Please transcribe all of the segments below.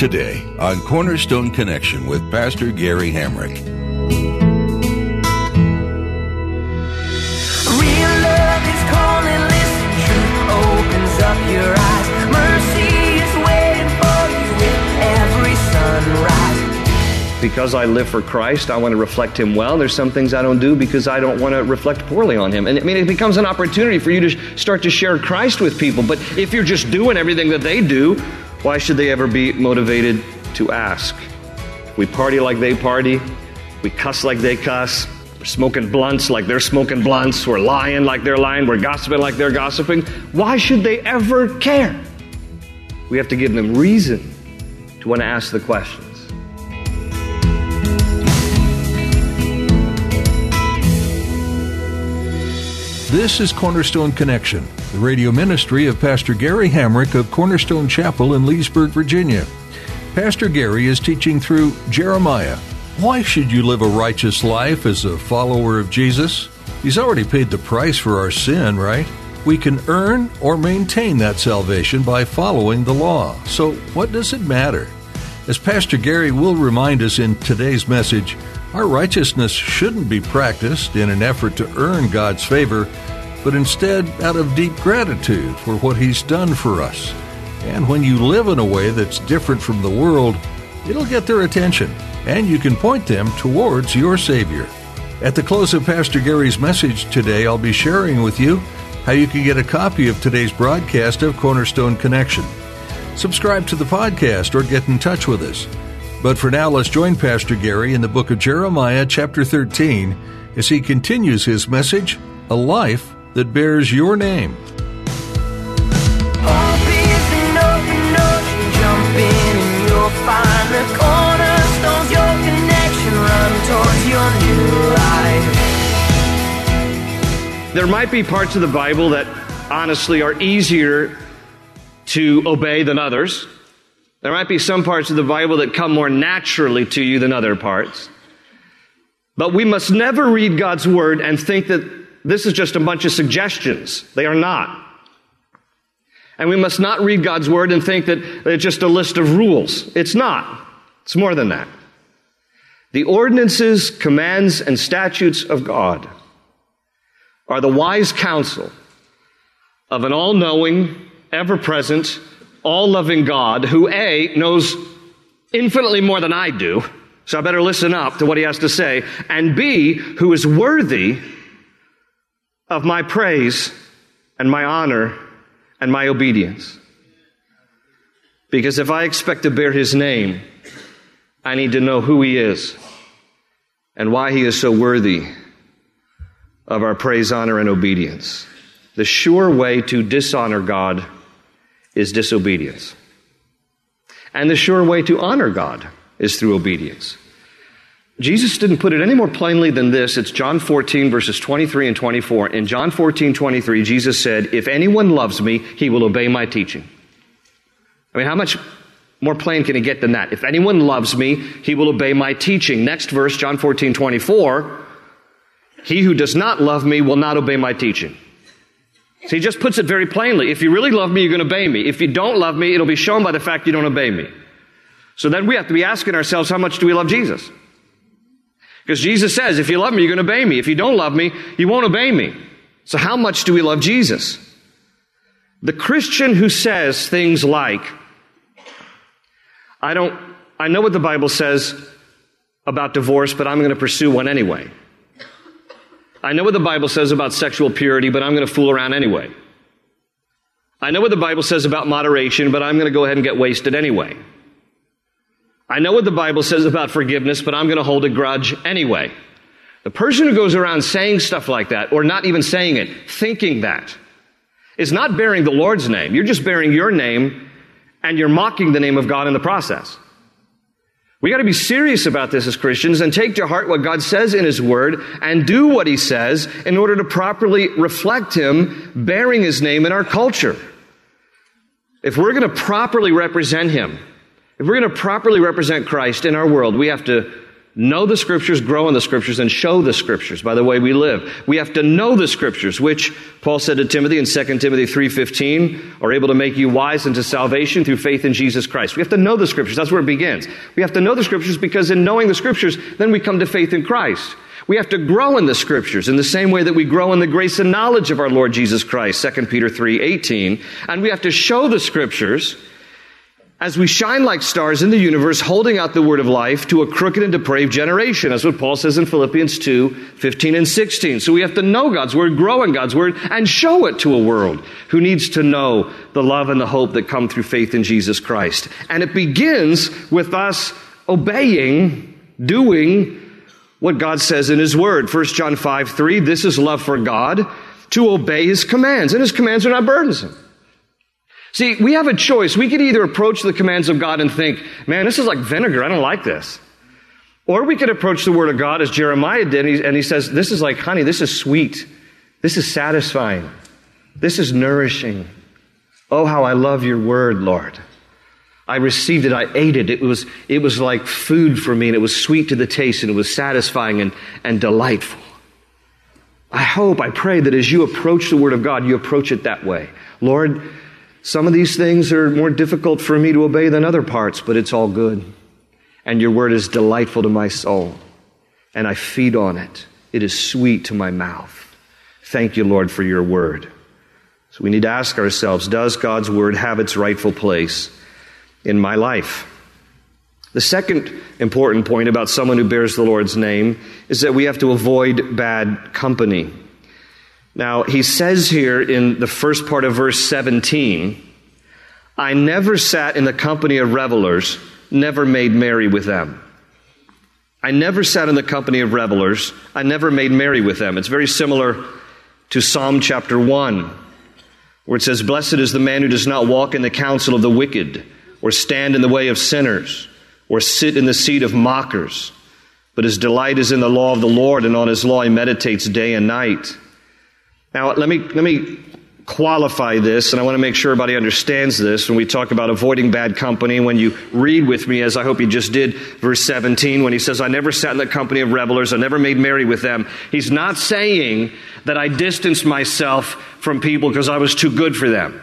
Today on Cornerstone Connection with Pastor Gary Hamrick. Real love is calling, listen, truth opens up your eyes. Mercy is waiting for you with every sunrise. Because I live for Christ, I want to reflect Him well. There's some things I don't do because I don't want to reflect poorly on Him. And I mean, it becomes an opportunity for you to start to share Christ with people. But if you're just doing everything that they do, why should they ever be motivated to ask? We party like they party, we cuss like they cuss, we're smoking blunts like they're smoking blunts, we're lying like they're lying, we're gossiping like they're gossiping. Why should they ever care? We have to give them reason to want to ask the questions. This is Cornerstone Connection, the radio ministry of Pastor Gary Hamrick of Cornerstone Chapel in Leesburg, Virginia. Pastor Gary is teaching through Jeremiah. Why should you live a righteous life as a follower of Jesus? He's already paid the price for our sin, right? We can earn or maintain that salvation by following the law. So, what does it matter? As Pastor Gary will remind us in today's message, our righteousness shouldn't be practiced in an effort to earn God's favor, but instead out of deep gratitude for what He's done for us. And when you live in a way that's different from the world, it'll get their attention, and you can point them towards your Savior. At the close of Pastor Gary's message today, I'll be sharing with you how you can get a copy of today's broadcast of Cornerstone Connection. Subscribe to the podcast or get in touch with us. But for now, let's join Pastor Gary in the book of Jeremiah, chapter 13, as he continues his message A Life That Bears Your Name. Hope is an open ocean, jump in and you'll find the cornerstones, your connection, run towards your new life. There might be parts of the Bible that honestly are easier to obey than others. There might be some parts of the Bible that come more naturally to you than other parts. But we must never read God's Word and think that this is just a bunch of suggestions. They are not. And we must not read God's Word and think that it's just a list of rules. It's not. It's more than that. The ordinances, commands, and statutes of God are the wise counsel of an all knowing, ever present, all loving God who A, knows infinitely more than I do, so I better listen up to what he has to say, and B, who is worthy of my praise and my honor and my obedience. Because if I expect to bear his name, I need to know who he is and why he is so worthy of our praise, honor, and obedience. The sure way to dishonor God is disobedience. And the sure way to honor God is through obedience. Jesus didn't put it any more plainly than this. It's John 14, verses 23 and 24. In John 14, 23, Jesus said, If anyone loves me, he will obey my teaching. I mean, how much more plain can it get than that? If anyone loves me, he will obey my teaching. Next verse, John 14, 24. He who does not love me will not obey my teaching. So he just puts it very plainly. If you really love me, you're going to obey me. If you don't love me, it'll be shown by the fact you don't obey me. So then we have to be asking ourselves, how much do we love Jesus? Because Jesus says, if you love me, you're going to obey me. If you don't love me, you won't obey me. So how much do we love Jesus? The Christian who says things like, I don't, I know what the Bible says about divorce, but I'm going to pursue one anyway. I know what the Bible says about sexual purity, but I'm going to fool around anyway. I know what the Bible says about moderation, but I'm going to go ahead and get wasted anyway. I know what the Bible says about forgiveness, but I'm going to hold a grudge anyway. The person who goes around saying stuff like that, or not even saying it, thinking that, is not bearing the Lord's name. You're just bearing your name And you're mocking the name of God in the process. We got to be serious about this as Christians and take to heart what God says in His Word and do what He says in order to properly reflect Him, bearing His name in our culture. If we're going to properly represent Him, if we're going to properly represent Christ in our world, we have to know the scriptures, grow in the scriptures, and show the scriptures by the way we live. We have to know the scriptures, which Paul said to Timothy in 2 Timothy 3.15, are able to make you wise unto salvation through faith in Jesus Christ. We have to know the scriptures. That's where it begins. We have to know the scriptures because in knowing the scriptures, then we come to faith in Christ. We have to grow in the scriptures in the same way that we grow in the grace and knowledge of our Lord Jesus Christ, 2 Peter 3:18, and we have to show the scriptures as we shine like stars in the universe, holding out the word of life to a crooked and depraved generation. That's what Paul says in Philippians 2, 15 and 16. So we have to know God's word, grow in God's word, and show it to a world who needs to know the love and the hope that come through faith in Jesus Christ. And it begins with us obeying, doing what God says in His Word. 1 John 5, 3, this is love for God, to obey His commands. And His commands are not burdensome. See, we have a choice. We could either approach the commands of God and think, man, this is like vinegar. I don't like this. Or we could approach the Word of God as Jeremiah did, and he, and he says, this is like honey. This is sweet. This is satisfying. This is nourishing. Oh, how I love your Word, Lord. I received it. I ate it. It was, it was like food for me, and it was sweet to the taste, and it was satisfying and, and delightful. I hope, I pray that as you approach the Word of God, you approach it that way. Lord, some of these things are more difficult for me to obey than other parts, but it's all good. And your word is delightful to my soul, and I feed on it. It is sweet to my mouth. Thank you, Lord, for your word. So we need to ask ourselves Does God's word have its rightful place in my life? The second important point about someone who bears the Lord's name is that we have to avoid bad company. Now, he says here in the first part of verse 17, I never sat in the company of revelers, never made merry with them. I never sat in the company of revelers, I never made merry with them. It's very similar to Psalm chapter 1, where it says, Blessed is the man who does not walk in the counsel of the wicked, or stand in the way of sinners, or sit in the seat of mockers. But his delight is in the law of the Lord, and on his law he meditates day and night. Now, let me, let me qualify this, and I want to make sure everybody understands this when we talk about avoiding bad company. When you read with me, as I hope you just did, verse 17, when he says, I never sat in the company of revelers, I never made merry with them, he's not saying that I distanced myself from people because I was too good for them.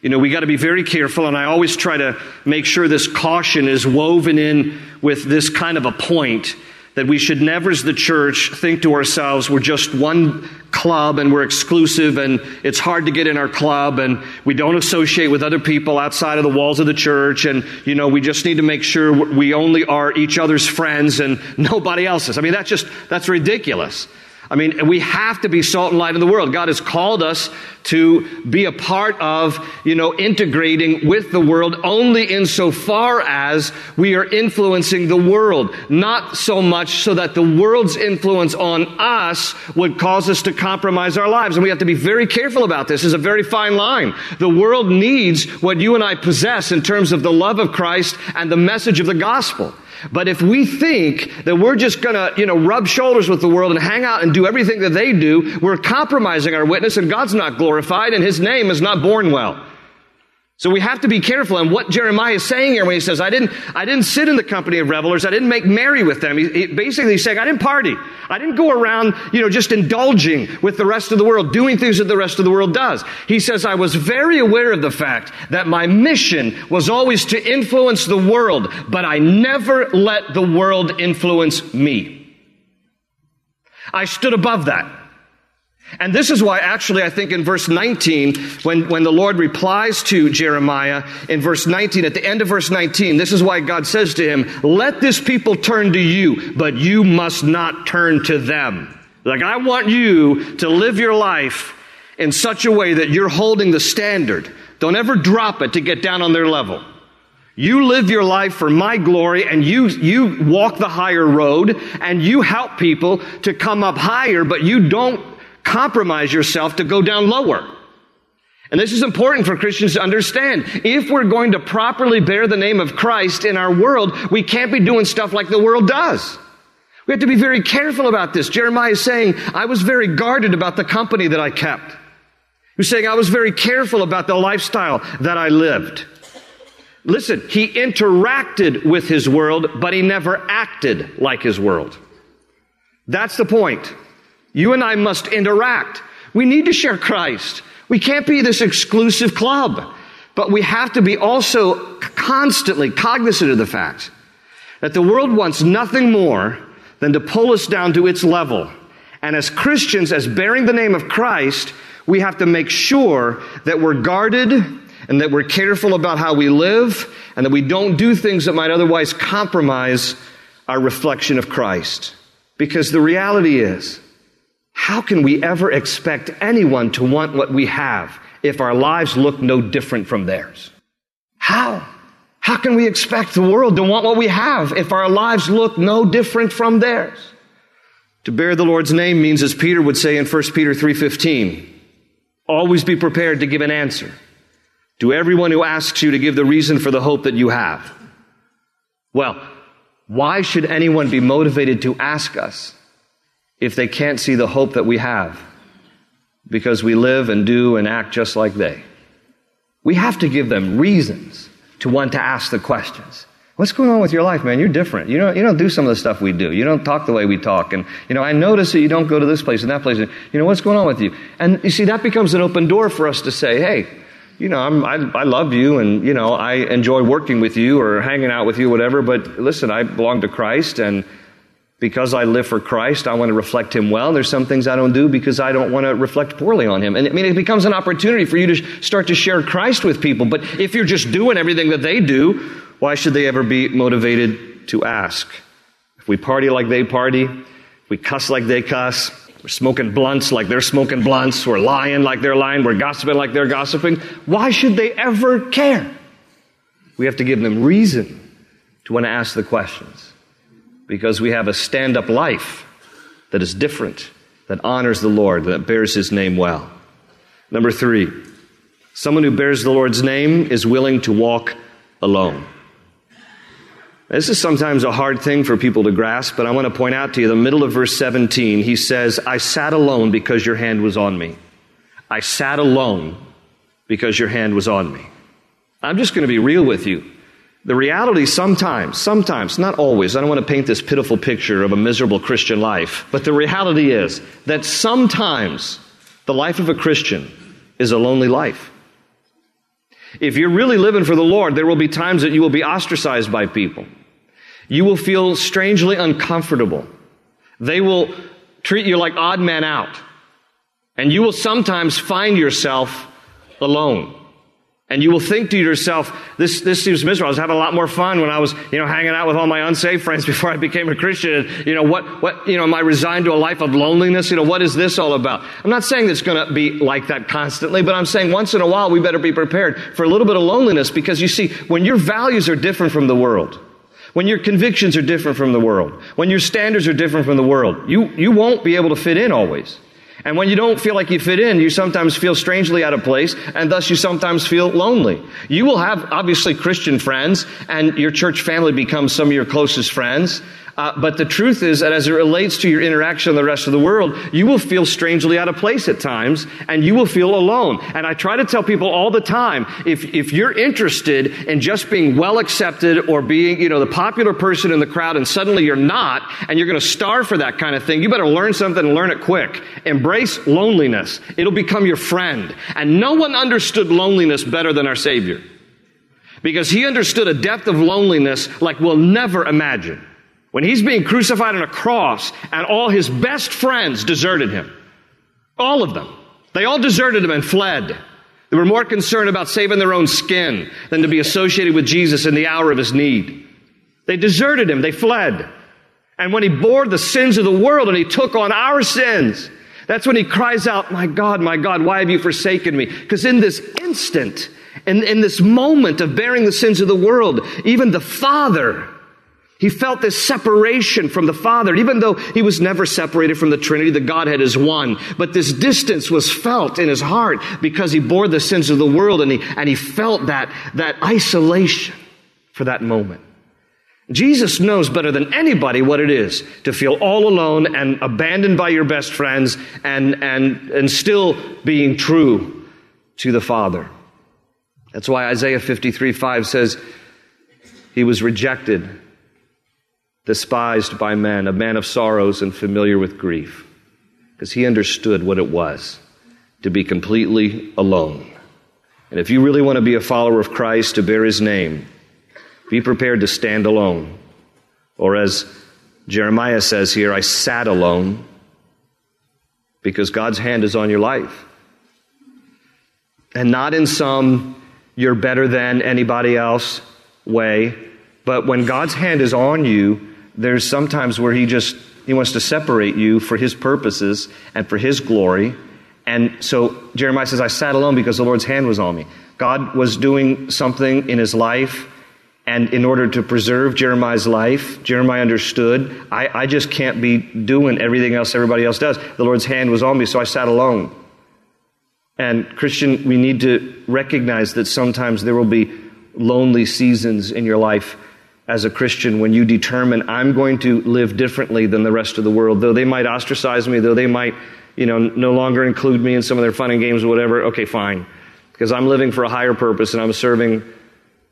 You know, we got to be very careful, and I always try to make sure this caution is woven in with this kind of a point that we should never, as the church, think to ourselves, we're just one club and we're exclusive and it's hard to get in our club and we don't associate with other people outside of the walls of the church and, you know, we just need to make sure we only are each other's friends and nobody else's. I mean, that's just, that's ridiculous. I mean, we have to be salt and light in the world. God has called us to be a part of, you know, integrating with the world only insofar as we are influencing the world. Not so much so that the world's influence on us would cause us to compromise our lives. And we have to be very careful about this. It's a very fine line. The world needs what you and I possess in terms of the love of Christ and the message of the gospel. But if we think that we're just gonna, you know, rub shoulders with the world and hang out and do everything that they do, we're compromising our witness and God's not glorified and His name is not borne well. So we have to be careful. And what Jeremiah is saying here when he says, I didn't, I didn't sit in the company of revelers. I didn't make merry with them. He, he basically he's saying, I didn't party. I didn't go around, you know, just indulging with the rest of the world, doing things that the rest of the world does. He says, I was very aware of the fact that my mission was always to influence the world, but I never let the world influence me. I stood above that. And this is why, actually, I think in verse 19, when, when the Lord replies to Jeremiah in verse 19, at the end of verse 19, this is why God says to him, Let this people turn to you, but you must not turn to them. Like, I want you to live your life in such a way that you're holding the standard. Don't ever drop it to get down on their level. You live your life for my glory and you, you walk the higher road and you help people to come up higher, but you don't compromise yourself to go down lower. And this is important for Christians to understand. If we're going to properly bear the name of Christ in our world, we can't be doing stuff like the world does. We have to be very careful about this. Jeremiah is saying, I was very guarded about the company that I kept. He's saying, I was very careful about the lifestyle that I lived. Listen, he interacted with his world, but he never acted like his world. That's the point. You and I must interact. We need to share Christ. We can't be this exclusive club, but we have to be also constantly cognizant of the fact that the world wants nothing more than to pull us down to its level. And as Christians, as bearing the name of Christ, we have to make sure that we're guarded and that we're careful about how we live and that we don't do things that might otherwise compromise our reflection of Christ. Because the reality is, how can we ever expect anyone to want what we have if our lives look no different from theirs? How? How can we expect the world to want what we have if our lives look no different from theirs? To bear the Lord's name means, as Peter would say in 1 Peter 3.15, always be prepared to give an answer to everyone who asks you to give the reason for the hope that you have. Well, why should anyone be motivated to ask us if they can't see the hope that we have? Because we live and do and act just like they. We have to give them reasons to want to ask the questions. What's going on with your life, man? You're different. You don't, you don't do some of the stuff we do. You don't talk the way we talk. And, you know, I notice that you don't go to this place and that place. You know, what's going on with you? And you see, that becomes an open door for us to say, hey, you know, I'm, I, I love you and, you know, I enjoy working with you or hanging out with you, whatever. But listen, I belong to Christ and because I live for Christ, I want to reflect Him well. There's some things I don't do because I don't want to reflect poorly on Him. And I mean, it becomes an opportunity for you to start to share Christ with people. But if you're just doing everything that they do, why should they ever be motivated to ask? If we party like they party, if we cuss like they cuss, we're smoking blunts like they're smoking blunts, we're lying like they're lying, we're gossiping like they're gossiping, why should they ever care? We have to give them reason to want to ask the questions because we have a stand up life that is different, that honors the Lord, that bears his name well. Number three, someone who bears the Lord's name is willing to walk alone. This is sometimes a hard thing for people to grasp, but I want to point out to you the middle of verse 17, he says, I sat alone because your hand was on me. I sat alone because your hand was on me. I'm just going to be real with you. The reality sometimes, sometimes, not always, I don't want to paint this pitiful picture of a miserable Christian life, but the reality is that sometimes the life of a Christian is a lonely life. If you're really living for the Lord, there will be times that you will be ostracized by people. You will feel strangely uncomfortable. They will treat you like odd man out. And you will sometimes find yourself alone. And you will think to yourself, this, this seems miserable. I was having a lot more fun when I was, you know, hanging out with all my unsaved friends before I became a Christian. And, you know, what, what, you know, am I resigned to a life of loneliness? You know, what is this all about? I'm not saying it's going to be like that constantly, but I'm saying once in a while we better be prepared for a little bit of loneliness because you see, when your values are different from the world, when your convictions are different from the world, when your standards are different from the world, you, you won't be able to fit in always. And when you don't feel like you fit in, you sometimes feel strangely out of place, and thus you sometimes feel lonely. You will have obviously Christian friends, and your church family becomes some of your closest friends. Uh, but the truth is that as it relates to your interaction with the rest of the world, you will feel strangely out of place at times and you will feel alone. And I try to tell people all the time, if, if you're interested in just being well accepted or being, you know, the popular person in the crowd and suddenly you're not and you're going to starve for that kind of thing, you better learn something and learn it quick. Embrace loneliness. It'll become your friend. And no one understood loneliness better than our Savior. Because he understood a depth of loneliness like we'll never imagine. When he's being crucified on a cross and all his best friends deserted him. All of them. They all deserted him and fled. They were more concerned about saving their own skin than to be associated with Jesus in the hour of his need. They deserted him. They fled. And when he bore the sins of the world and he took on our sins, that's when he cries out, My God, my God, why have you forsaken me? Because in this instant, in, in this moment of bearing the sins of the world, even the Father He felt this separation from the Father, even though he was never separated from the Trinity, the Godhead is one. But this distance was felt in his heart because he bore the sins of the world and he, and he felt that, that isolation for that moment. Jesus knows better than anybody what it is to feel all alone and abandoned by your best friends and, and, and still being true to the Father. That's why Isaiah 53 5 says, He was rejected despised by men, a man of sorrows and familiar with grief, because he understood what it was to be completely alone. And if you really want to be a follower of Christ, to bear his name, be prepared to stand alone. Or as Jeremiah says here, I sat alone because God's hand is on your life. And not in some you're better than anybody else way, but when God's hand is on you, there's sometimes where he just he wants to separate you for his purposes and for his glory. And so Jeremiah says, I sat alone because the Lord's hand was on me. God was doing something in his life, and in order to preserve Jeremiah's life, Jeremiah understood, I, I just can't be doing everything else everybody else does. The Lord's hand was on me, so I sat alone. And Christian, we need to recognize that sometimes there will be lonely seasons in your life as a Christian when you determine I'm going to live differently than the rest of the world. Though they might ostracize me, though they might, you know, no longer include me in some of their fun and games or whatever, okay, fine. Because I'm living for a higher purpose and I'm serving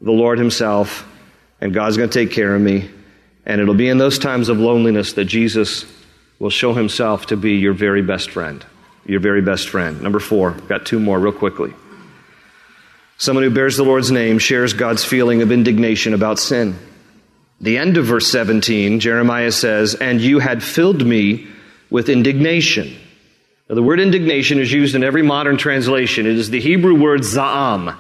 the Lord Himself, and God's going to take care of me. And it'll be in those times of loneliness that Jesus will show Himself to be your very best friend. Your very best friend. Number four, got two more real quickly. Someone who bears the Lord's name shares God's feeling of indignation about sin. The end of verse 17, Jeremiah says, And you had filled me with indignation. Now, the word indignation is used in every modern translation. It is the Hebrew word za'am.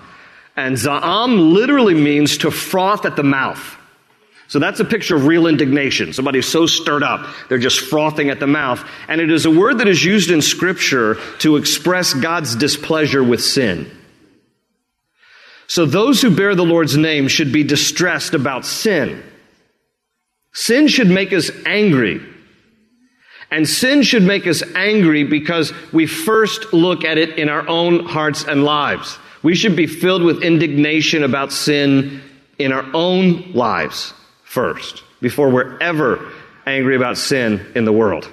And za'am literally means to froth at the mouth. So that's a picture of real indignation. Somebody's so stirred up, they're just frothing at the mouth. And it is a word that is used in Scripture to express God's displeasure with sin. So those who bear the Lord's name should be distressed about sin. Sin should make us angry. And sin should make us angry because we first look at it in our own hearts and lives. We should be filled with indignation about sin in our own lives first, before we're ever angry about sin in the world.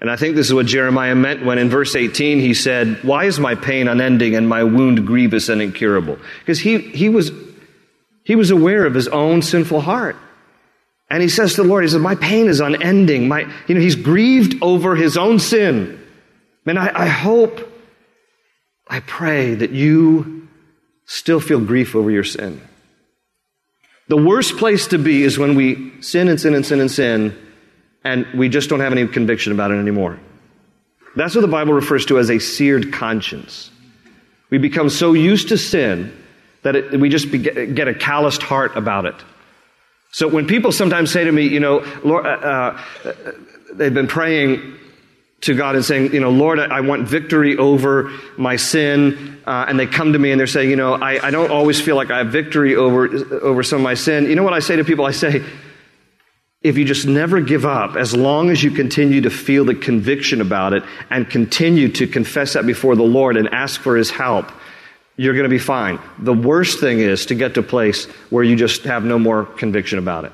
And I think this is what Jeremiah meant when in verse 18 he said, Why is my pain unending and my wound grievous and incurable? Because he, he was he was aware of his own sinful heart. And he says to the Lord, he says, my pain is unending. My, you know, he's grieved over his own sin. And I, I hope, I pray that you still feel grief over your sin. The worst place to be is when we sin and sin and sin and sin, and we just don't have any conviction about it anymore. That's what the Bible refers to as a seared conscience. We become so used to sin that it, we just get a calloused heart about it. So when people sometimes say to me, you know, Lord, uh, uh, they've been praying to God and saying, you know, Lord, I want victory over my sin. Uh, and they come to me and they're saying, you know, I, I don't always feel like I have victory over, over some of my sin. You know what I say to people? I say, if you just never give up, as long as you continue to feel the conviction about it and continue to confess that before the Lord and ask for His help, you're going to be fine. The worst thing is to get to a place where you just have no more conviction about it.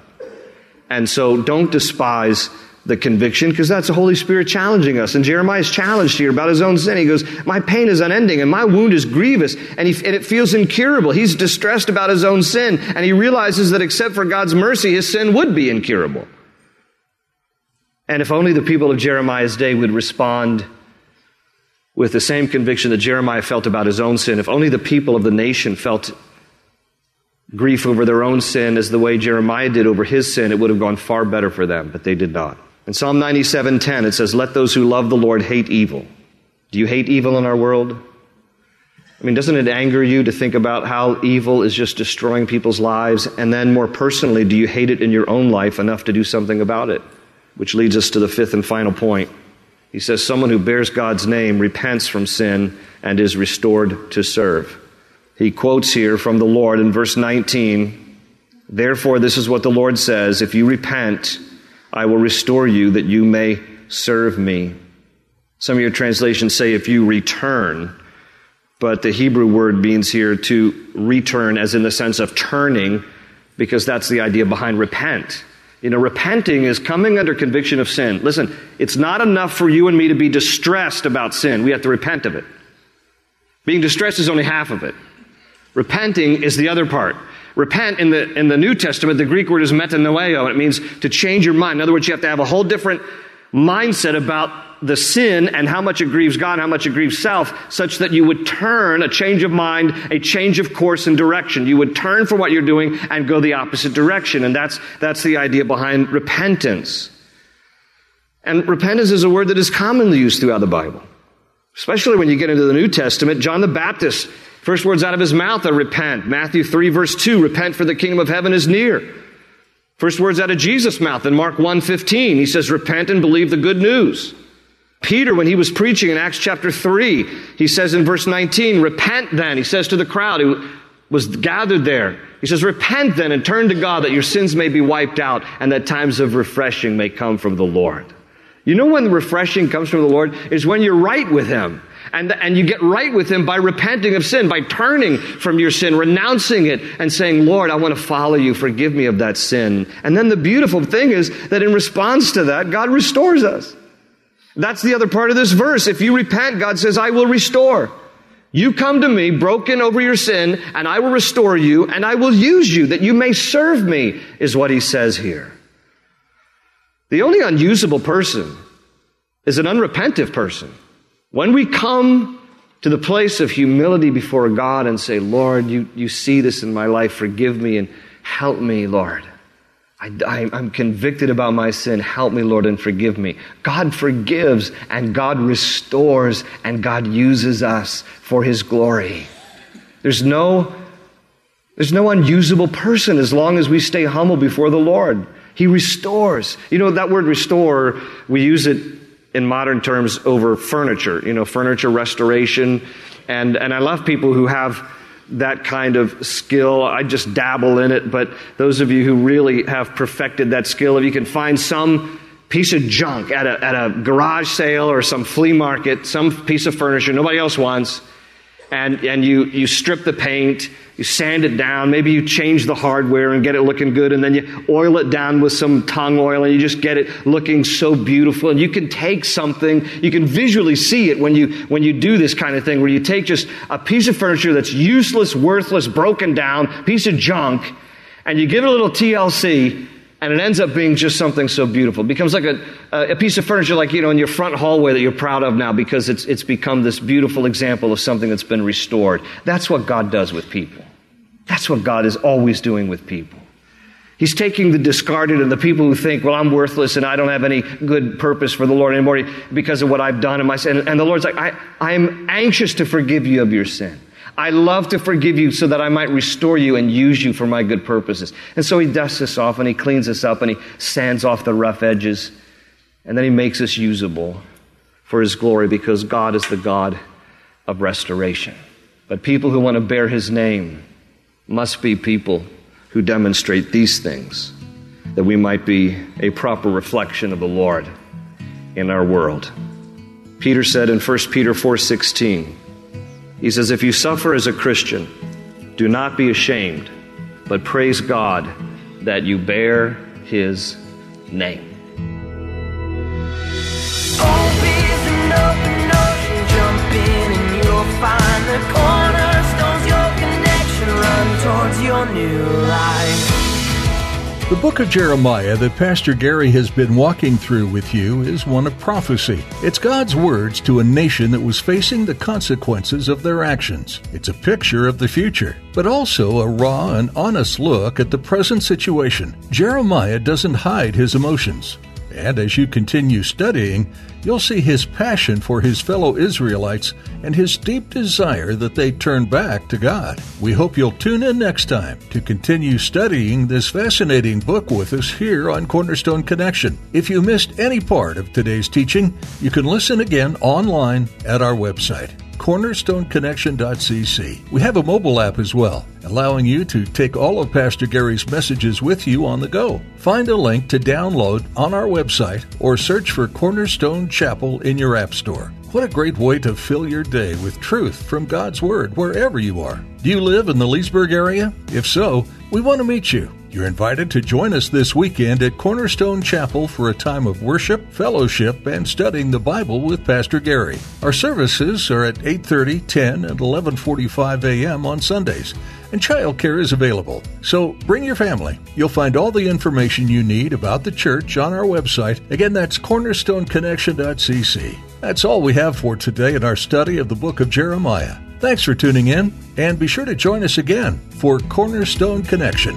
And so don't despise the conviction because that's the Holy Spirit challenging us. And Jeremiah is challenged here about his own sin. He goes, My pain is unending and my wound is grievous and, he, and it feels incurable. He's distressed about his own sin and he realizes that except for God's mercy, his sin would be incurable. And if only the people of Jeremiah's day would respond with the same conviction that Jeremiah felt about his own sin. If only the people of the nation felt grief over their own sin as the way Jeremiah did over his sin, it would have gone far better for them, but they did not. In Psalm 97:10 it says, "Let those who love the Lord hate evil." Do you hate evil in our world? I mean, doesn't it anger you to think about how evil is just destroying people's lives? And then more personally, do you hate it in your own life enough to do something about it? Which leads us to the fifth and final point. He says, Someone who bears God's name repents from sin and is restored to serve. He quotes here from the Lord in verse 19 Therefore, this is what the Lord says If you repent, I will restore you that you may serve me. Some of your translations say, if you return, but the Hebrew word means here to return as in the sense of turning, because that's the idea behind repent. You know, repenting is coming under conviction of sin. Listen, it's not enough for you and me to be distressed about sin. We have to repent of it. Being distressed is only half of it. Repenting is the other part. Repent in the, in the New Testament, the Greek word is metanoeo. It means to change your mind. In other words, you have to have a whole different mindset about the sin and how much it grieves God, how much it grieves self, such that you would turn a change of mind, a change of course and direction. You would turn from what you're doing and go the opposite direction. And that's, that's the idea behind repentance. And repentance is a word that is commonly used throughout the Bible. Especially when you get into the New Testament, John the Baptist, first words out of his mouth are repent. Matthew 3 verse 2, repent for the kingdom of heaven is near. First words out of Jesus' mouth in Mark 1:15, he says, "Repent and believe the good news." Peter, when he was preaching in Acts chapter 3, he says in verse 19, Repent then. He says to the crowd who was gathered there, he says, Repent then and turn to God that your sins may be wiped out and that times of refreshing may come from the Lord. You know when refreshing comes from the Lord? Is when you're right with Him. And, and you get right with Him by repenting of sin, by turning from your sin, renouncing it, and saying, Lord, I want to follow you. Forgive me of that sin. And then the beautiful thing is that in response to that, God restores us. That's the other part of this verse. If you repent, God says, I will restore. You come to me broken over your sin, and I will restore you, and I will use you that you may serve me, is what he says here. The only unusable person is an unrepentive person. When we come to the place of humility before God and say, Lord, you, you see this in my life, forgive me and help me, Lord. I, am convicted about my sin. Help me, Lord, and forgive me. God forgives and God restores and God uses us for His glory. There's no, there's no unusable person as long as we stay humble before the Lord. He restores. You know, that word restore, we use it in modern terms over furniture, you know, furniture restoration. And, and I love people who have that kind of skill. I just dabble in it, but those of you who really have perfected that skill, if you can find some piece of junk at a, at a garage sale or some flea market, some piece of furniture nobody else wants, and, and you, you strip the paint, you sand it down, maybe you change the hardware and get it looking good, and then you oil it down with some tung oil and you just get it looking so beautiful. And you can take something, you can visually see it when you, when you do this kind of thing, where you take just a piece of furniture that's useless, worthless, broken down, piece of junk, and you give it a little TLC, and it ends up being just something so beautiful. It becomes like a, a piece of furniture, like, you know, in your front hallway that you're proud of now because it's, it's become this beautiful example of something that's been restored. That's what God does with people. That's what God is always doing with people. He's taking the discarded and the people who think, well, I'm worthless and I don't have any good purpose for the Lord anymore because of what I've done in my sin. And the Lord's like, I, I'm anxious to forgive you of your sin. I love to forgive you so that I might restore you and use you for my good purposes. And so he dusts us off and he cleans us up and he sands off the rough edges. And then he makes us usable for his glory because God is the God of restoration. But people who want to bear his name, must be people who demonstrate these things, that we might be a proper reflection of the Lord in our world. Peter said in 1 Peter 4:16, he says, "If you suffer as a Christian, do not be ashamed, but praise God that you bear his name." find the cornerstones your run towards your new life. The book of Jeremiah that Pastor Gary has been walking through with you is one of prophecy. It's God's words to a nation that was facing the consequences of their actions. It's a picture of the future, but also a raw and honest look at the present situation. Jeremiah doesn't hide his emotions. And as you continue studying, you'll see his passion for his fellow Israelites and his deep desire that they turn back to God. We hope you'll tune in next time to continue studying this fascinating book with us here on Cornerstone Connection. If you missed any part of today's teaching, you can listen again online at our website. cornerstoneconnection.cc. We have a mobile app as well, allowing you to take all of Pastor Gary's messages with you on the go. Find a link to download on our website or search for Cornerstone Chapel in your App Store. What a great way to fill your day with truth from God's Word wherever you are. Do you live in the Leesburg area? If so, we want to meet you. You're invited to join us this weekend at Cornerstone Chapel for a time of worship, fellowship, and studying the Bible with Pastor Gary. Our services are at 8:30, 10, and 11:45 a.m. on Sundays, and childcare is available. So bring your family. You'll find all the information you need about the church on our website. Again, that's cornerstoneconnection.cc. That's all we have for today in our study of the book of Jeremiah. Thanks for tuning in, and be sure to join us again for Cornerstone Connection.